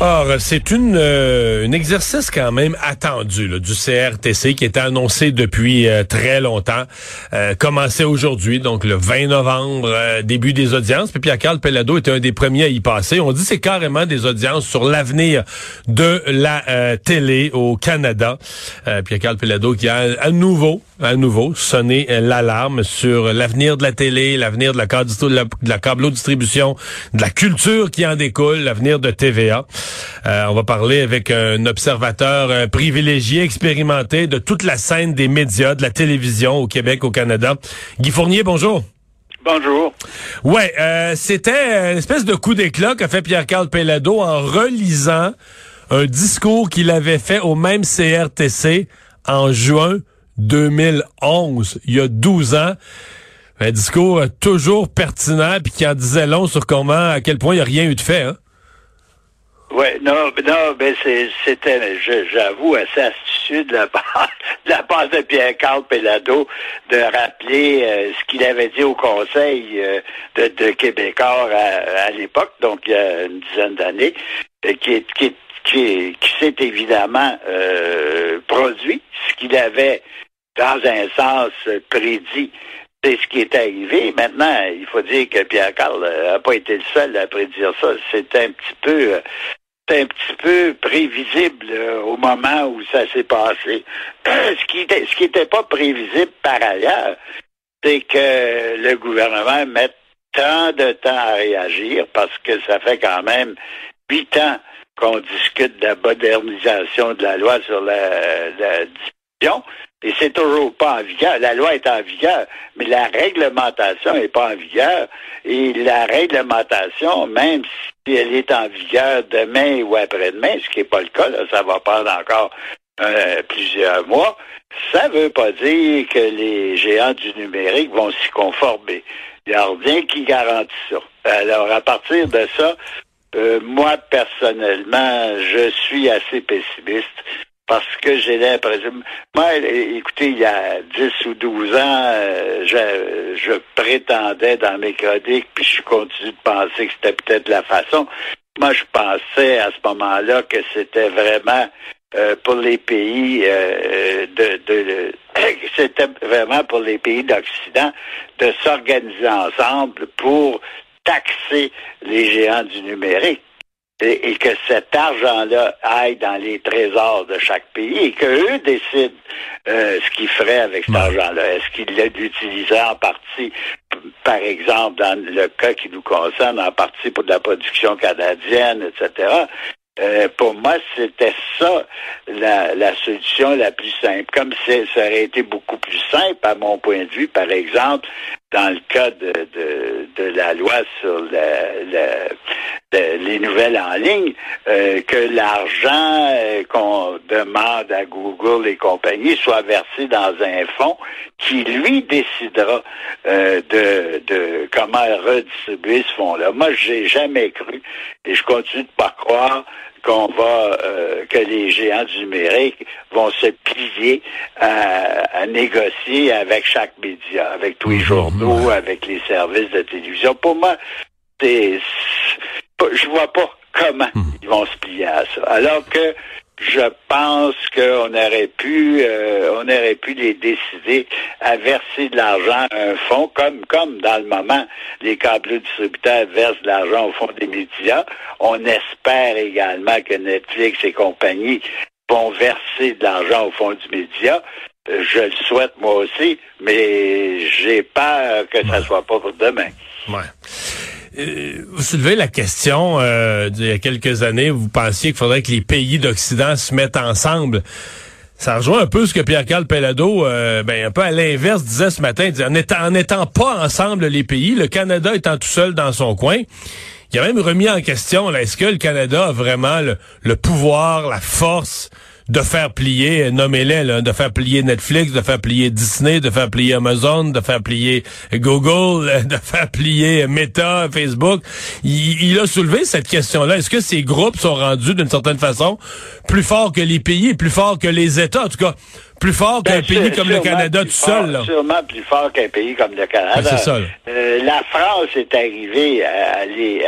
Or, c'est une euh, un exercice quand même attendu là, du CRTC qui était annoncé depuis euh, très longtemps, euh, commencé aujourd'hui, donc le 20 novembre, euh, début des audiences. Puis Pierre-Carl Pellado était un des premiers à y passer. On dit c'est carrément des audiences sur l'avenir de la télé au Canada. Pierre-Carl Pellado qui a à nouveau, à nouveau sonné l'alarme sur l'avenir de la télé, l'avenir de la, de de la câblo-distribution, de la culture qui en découle, l'avenir de TVA. Euh, on va parler avec un observateur euh, privilégié, expérimenté de toute la scène des médias, de la télévision au Québec, au Canada. Guy Fournier, bonjour. Bonjour. Ouais, euh, c'était une espèce de coup d'éclat qu'a fait Pierre-Carl Pellado en relisant un discours qu'il avait fait au même CRTC en juin 2011, il y a 12 ans. Un discours toujours pertinent puis qui en disait long sur comment, à quel point il n'y a rien eu de fait. Hein? Oui, non, non, mais c'était, j'avoue, assez astucieux de la part de, la part de Pierre-Carl Pellado de rappeler euh, ce qu'il avait dit au Conseil euh, de, de Québécois à, l'époque, donc il y a une dizaine d'années, qui, qui, qui, s'est évidemment euh, produit, ce qu'il avait, dans un sens, prédit c'est ce qui est arrivé. Maintenant, il faut dire que Pierre-Carl n'a pas été le seul à prédire ça. C'est un petit peu un petit peu prévisible euh, au moment où ça s'est passé. ce qui était, ce qui n'était pas prévisible par ailleurs, c'est que le gouvernement mette tant de temps à réagir parce que ça fait quand même huit ans qu'on discute de la modernisation de la loi sur la, la. Et c'est toujours pas en vigueur. La loi est en vigueur, mais la réglementation n'est pas en vigueur. Et la réglementation, même si elle est en vigueur demain ou après-demain, ce qui n'est pas le cas, ça va prendre encore euh, plusieurs mois, ça ne veut pas dire que les géants du numérique vont s'y conformer. Il n'y a rien qui garantit ça. Alors, à partir de ça, euh, moi, personnellement, je suis assez pessimiste parce que j'ai l'impression... Moi, écoutez, il y a 10 ou 12 ans, euh, je, prétendais dans mes chroniques, puis je continue de penser que c'était peut-être la façon. Moi, je pensais à ce moment-là que c'était vraiment euh, pour les pays euh, de c'était vraiment pour les pays d'Occident de s'organiser ensemble pour taxer les géants du numérique et, que cet argent-là aille dans les trésors de chaque pays et qu'eux décident euh, ce qu'ils feraient avec cet argent-là. Est-ce qu'ils l'utiliseraient en partie, par exemple, dans le cas qui nous concerne, en partie pour de la production canadienne, etc. Euh, pour moi, c'était ça la, la, solution la plus simple. Comme ça aurait été beaucoup plus simple, à mon point de vue, par exemple, dans le cas de, de, de la loi sur les nouvelles en ligne, euh, que l'argent euh, qu'on demande à Google et compagnie soit versé dans un fonds qui, lui, décidera euh, de, de comment redistribuer ce fonds-là. Moi, j'ai jamais cru, et je continue de pas croire qu'on va euh, que les géants du numérique vont se plier à, négocier avec chaque média, avec tous les journaux, avec les services de télévision. Pour moi, c'est je vois pas comment mhm. ils vont se plier à ça. Alors que je pense qu'on aurait pu, euh, on aurait pu les décider à verser de l'argent à un fonds, comme comme dans le moment les câbles distributeurs versent de l'argent au fond des médias. On espère également que Netflix et compagnie vont verser de l'argent au fond du média. Euh, je le souhaite moi aussi, mais j'ai peur que ça soit pas pour demain. Ouais. Euh, vous soulevez la question euh, il y a quelques années, vous pensiez qu'il faudrait que les pays d'Occident se mettent ensemble. Ça rejoint un peu ce que Pierre-Carl Pellado, euh, ben, un peu à l'inverse, disait ce matin. en étant, n'étant pas ensemble les pays, le Canada étant tout seul dans son coin, il a même remis en question, est-ce que le Canada a vraiment le, pouvoir, la force de faire plier, nommez-les, de faire plier Netflix, de faire plier Disney, de faire plier Amazon, de faire plier Google, de faire plier Meta, Facebook. Il, a soulevé cette question-là. Est-ce que ces groupes sont rendus d'une certaine façon plus forts que les pays, plus forts que les États, en tout cas plus fort qu'un ben, pays comme le Canada tout seul. Là. Sûrement plus fort qu'un pays comme le Canada. c'est ça. Euh, la France est arrivée à, les,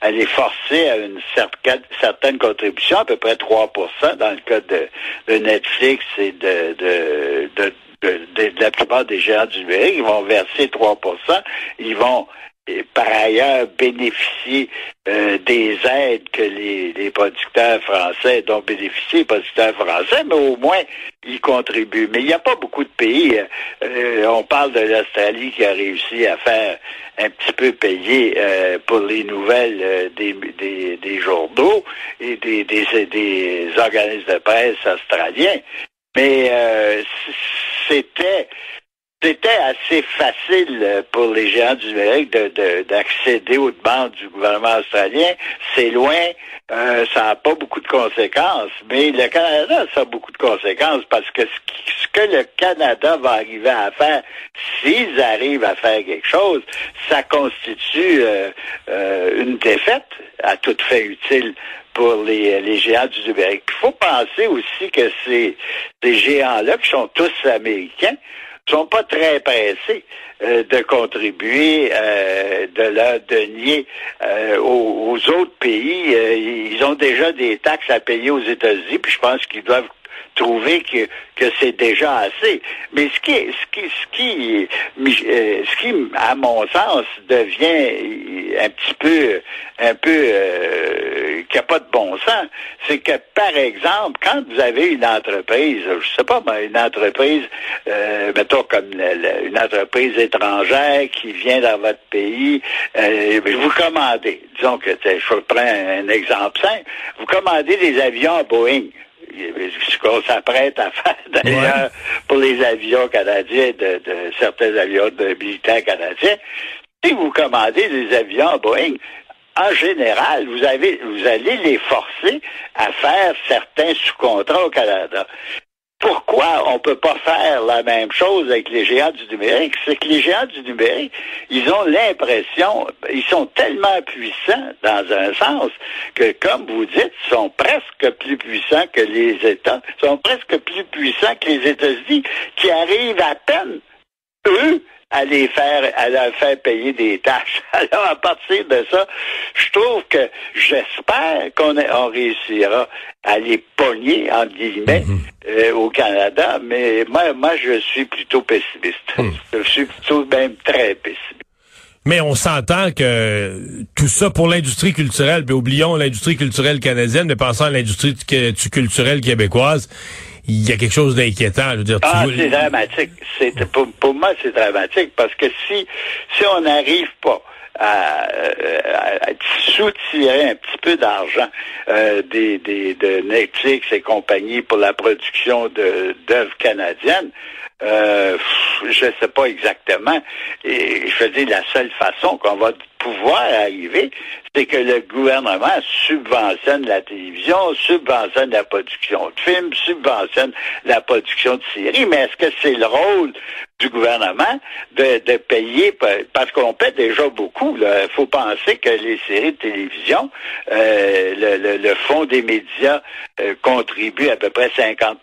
à, les forcer à une certaine, contribution, à peu près 3% dans le cas de, Netflix et de, de, de de, la plupart des géants du numérique, ils vont verser 3% Ils vont par ailleurs bénéficier euh, des aides que les, producteurs français dont bénéficient les producteurs français, mais au moins ils contribuent. Mais il n'y a pas beaucoup de pays. Euh, euh, on parle de l'Australie qui a réussi à faire un petit peu payer pour les nouvelles des, journaux et des, organismes de presse australiens. Mais c'était c'était assez facile euh, pour les géants du numérique d'accéder aux demandes du gouvernement australien. C'est loin, euh, ça n'a pas beaucoup de conséquences, mais le Canada, ça a beaucoup de conséquences parce que ce, que le Canada va arriver à faire, s'ils arrivent à faire quelque chose, ça constitue euh, une défaite à toute fait utile pour les, les géants du numérique. Il faut penser aussi que ces, ces géants-là, qui sont tous américains, sont pas très pressés euh, de contribuer euh, de leur denier euh, aux, aux, autres pays. ils ont déjà des taxes à payer aux États-Unis, puis je pense qu'ils doivent trouver que, que c'est déjà assez. Mais ce qui, ce qui, ce qui, euh, ce qui, à mon sens, devient un petit peu, un peu, euh, qui n'a pas de bon sens, c'est que, par exemple, quand vous avez une entreprise, je sais pas, une entreprise, euh, mettons comme une entreprise étrangère qui vient dans votre pays, euh, vous commandez, disons que, je prends un exemple simple, vous commandez des avions à Boeing ce qu'on s'apprête à faire d'ailleurs pour les avions canadiens, de, certains avions de militaires canadiens. Si vous commandez des avions Boeing, en général, vous avez, vous allez les forcer à faire certains sous-contrats au Canada. Pourquoi on peut pas faire la même chose avec les géants du numérique? C'est que les géants du numérique, ils ont l'impression, ils sont tellement puissants dans un sens que, comme vous dites, ils sont presque plus puissants que les États, sont presque plus puissants que les États-Unis, qui arrivent à peine, eux, à les faire, à leur faire payer des tâches. Alors, à partir de ça, je trouve que j'espère qu'on on réussira à les pogner, entre guillemets, mhm. euh, au Canada, mais moi, moi, je suis plutôt pessimiste. Mhm. Je suis plutôt même très pessimiste. Mais on s'entend que tout ça pour l'industrie culturelle, puis oublions l'industrie culturelle canadienne, mais pensons à l'industrie culturelle québécoise, il y a quelque chose d'inquiétant. ah, c'est dramatique. C'est pour, moi, c'est dramatique parce que si si on n'arrive pas à, soutirer un petit peu d'argent euh, des, des, de Netflix et compagnie pour la production d'œuvres canadiennes, euh, je ne sais pas exactement. Et je dire, la seule façon qu'on va pouvoir arriver, c'est que le gouvernement subventionne la télévision, subventionne la production de films, subventionne la production de séries. Mais est-ce que c'est le rôle du gouvernement de, payer, parce qu'on paie déjà beaucoup. Il faut penser que les séries de télévision, euh, le, le, fonds des médias euh, contribue à peu près 50%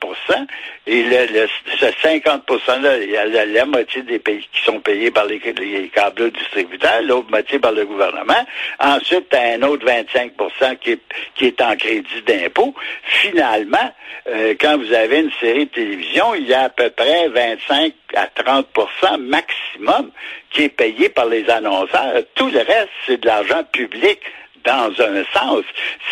et le, ce 50 il y a la, moitié des pays qui sont payés par les, les câbles distributeurs, l'autre moitié par le gouvernement. Ensuite, tu as un autre 25 qui est, qui est en crédit d'impôt. Finalement, euh, quand vous avez une série de télévision, il y a à peu près 25 à 30% maximum qui est payé par les annonceurs. Tout le reste, c'est de l'argent public dans un sens,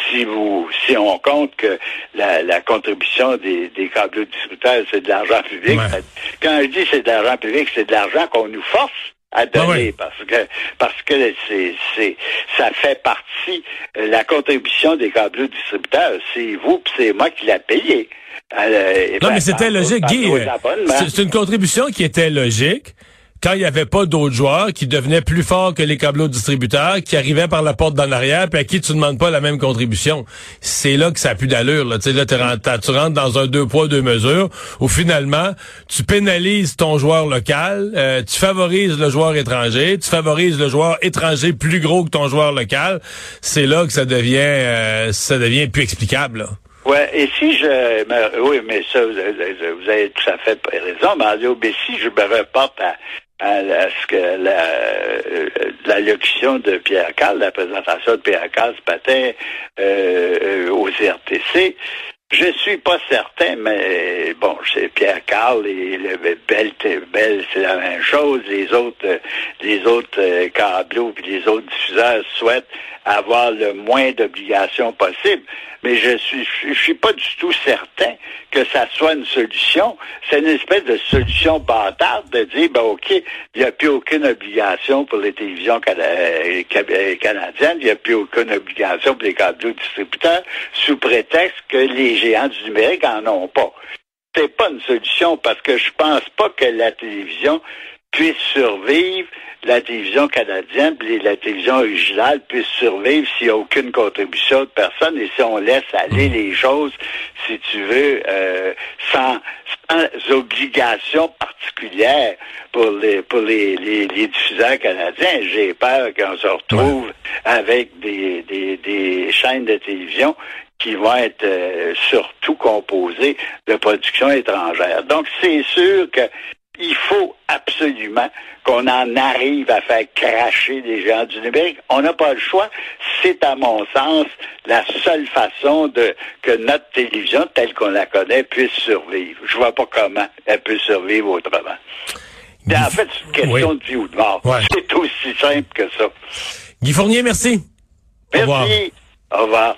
si vous si on compte que la, contribution des, des câbles distributeurs, c'est de l'argent public. Quand je dis c'est de l'argent public, c'est de l'argent qu'on nous force à donner parce que parce que c'est c'est ça fait partie euh, la contribution des câbles distributeurs. C'est vous c'est moi qui l'a payé euh, non mais c'était logique Guy. c'est une contribution qui était logique quand il n'y avait pas d'autres joueurs qui devenaient plus forts que les câbleaux distributeurs, qui arrivaient par la porte d'en arrière, puis à qui tu demandes pas la même contribution. C'est là que ça a plus d'allure. Là. Là, tu rentres dans un deux poids, deux mesures, où finalement, tu pénalises ton joueur local, euh, tu favorises le joueur étranger, tu favorises le joueur étranger plus gros que ton joueur local. C'est là que ça devient euh, ça devient plus explicable. Là. Ouais, et si je, oui, mais ça, vous avez, tout à fait raison, mais si je me reporte à, à, ce que la, locution de Pierre Carl, la présentation de Pierre Carl ce matin euh, aux RTC, je suis pas certain, mais bon, c'est Pierre Carl et le Belle, Belle c'est la même chose. Les autres, les autres euh, câbleaux puis les autres diffuseurs souhaitent avoir le moins d'obligations possible. Mais je suis, je suis pas du tout certain que ça soit une solution. C'est une espèce de solution bâtarde de dire, ben ok, il n'y a plus aucune obligation pour les télévisions euh, euh, canadiennes, il n'y a plus aucune obligation pour les câbleaux distributeurs, sous prétexte que les géants du numérique en ont pas. C'est pas une solution parce que je pense pas que la télévision puisse survivre, la télévision canadienne et la télévision originale puisse survivre s'il n'y a aucune contribution de personne et si on laisse aller les choses, si tu veux, euh, sans, sans obligation particulière pour les pour les, les, diffuseurs canadiens. J'ai peur qu'on se retrouve avec des, des, des chaînes de télévision qui vont être euh, surtout composées de production étrangère. Donc, c'est sûr que il faut absolument qu'on en arrive à faire cracher les géants du numérique. On n'a pas le choix. C'est, à mon sens, la seule façon de que notre télévision, telle qu'on la connaît, puisse survivre. Je vois pas comment elle peut survivre autrement. en fait, c'est une question de vie ou de mort. C'est aussi simple que ça. Guy Fournier, merci. Merci. Au revoir.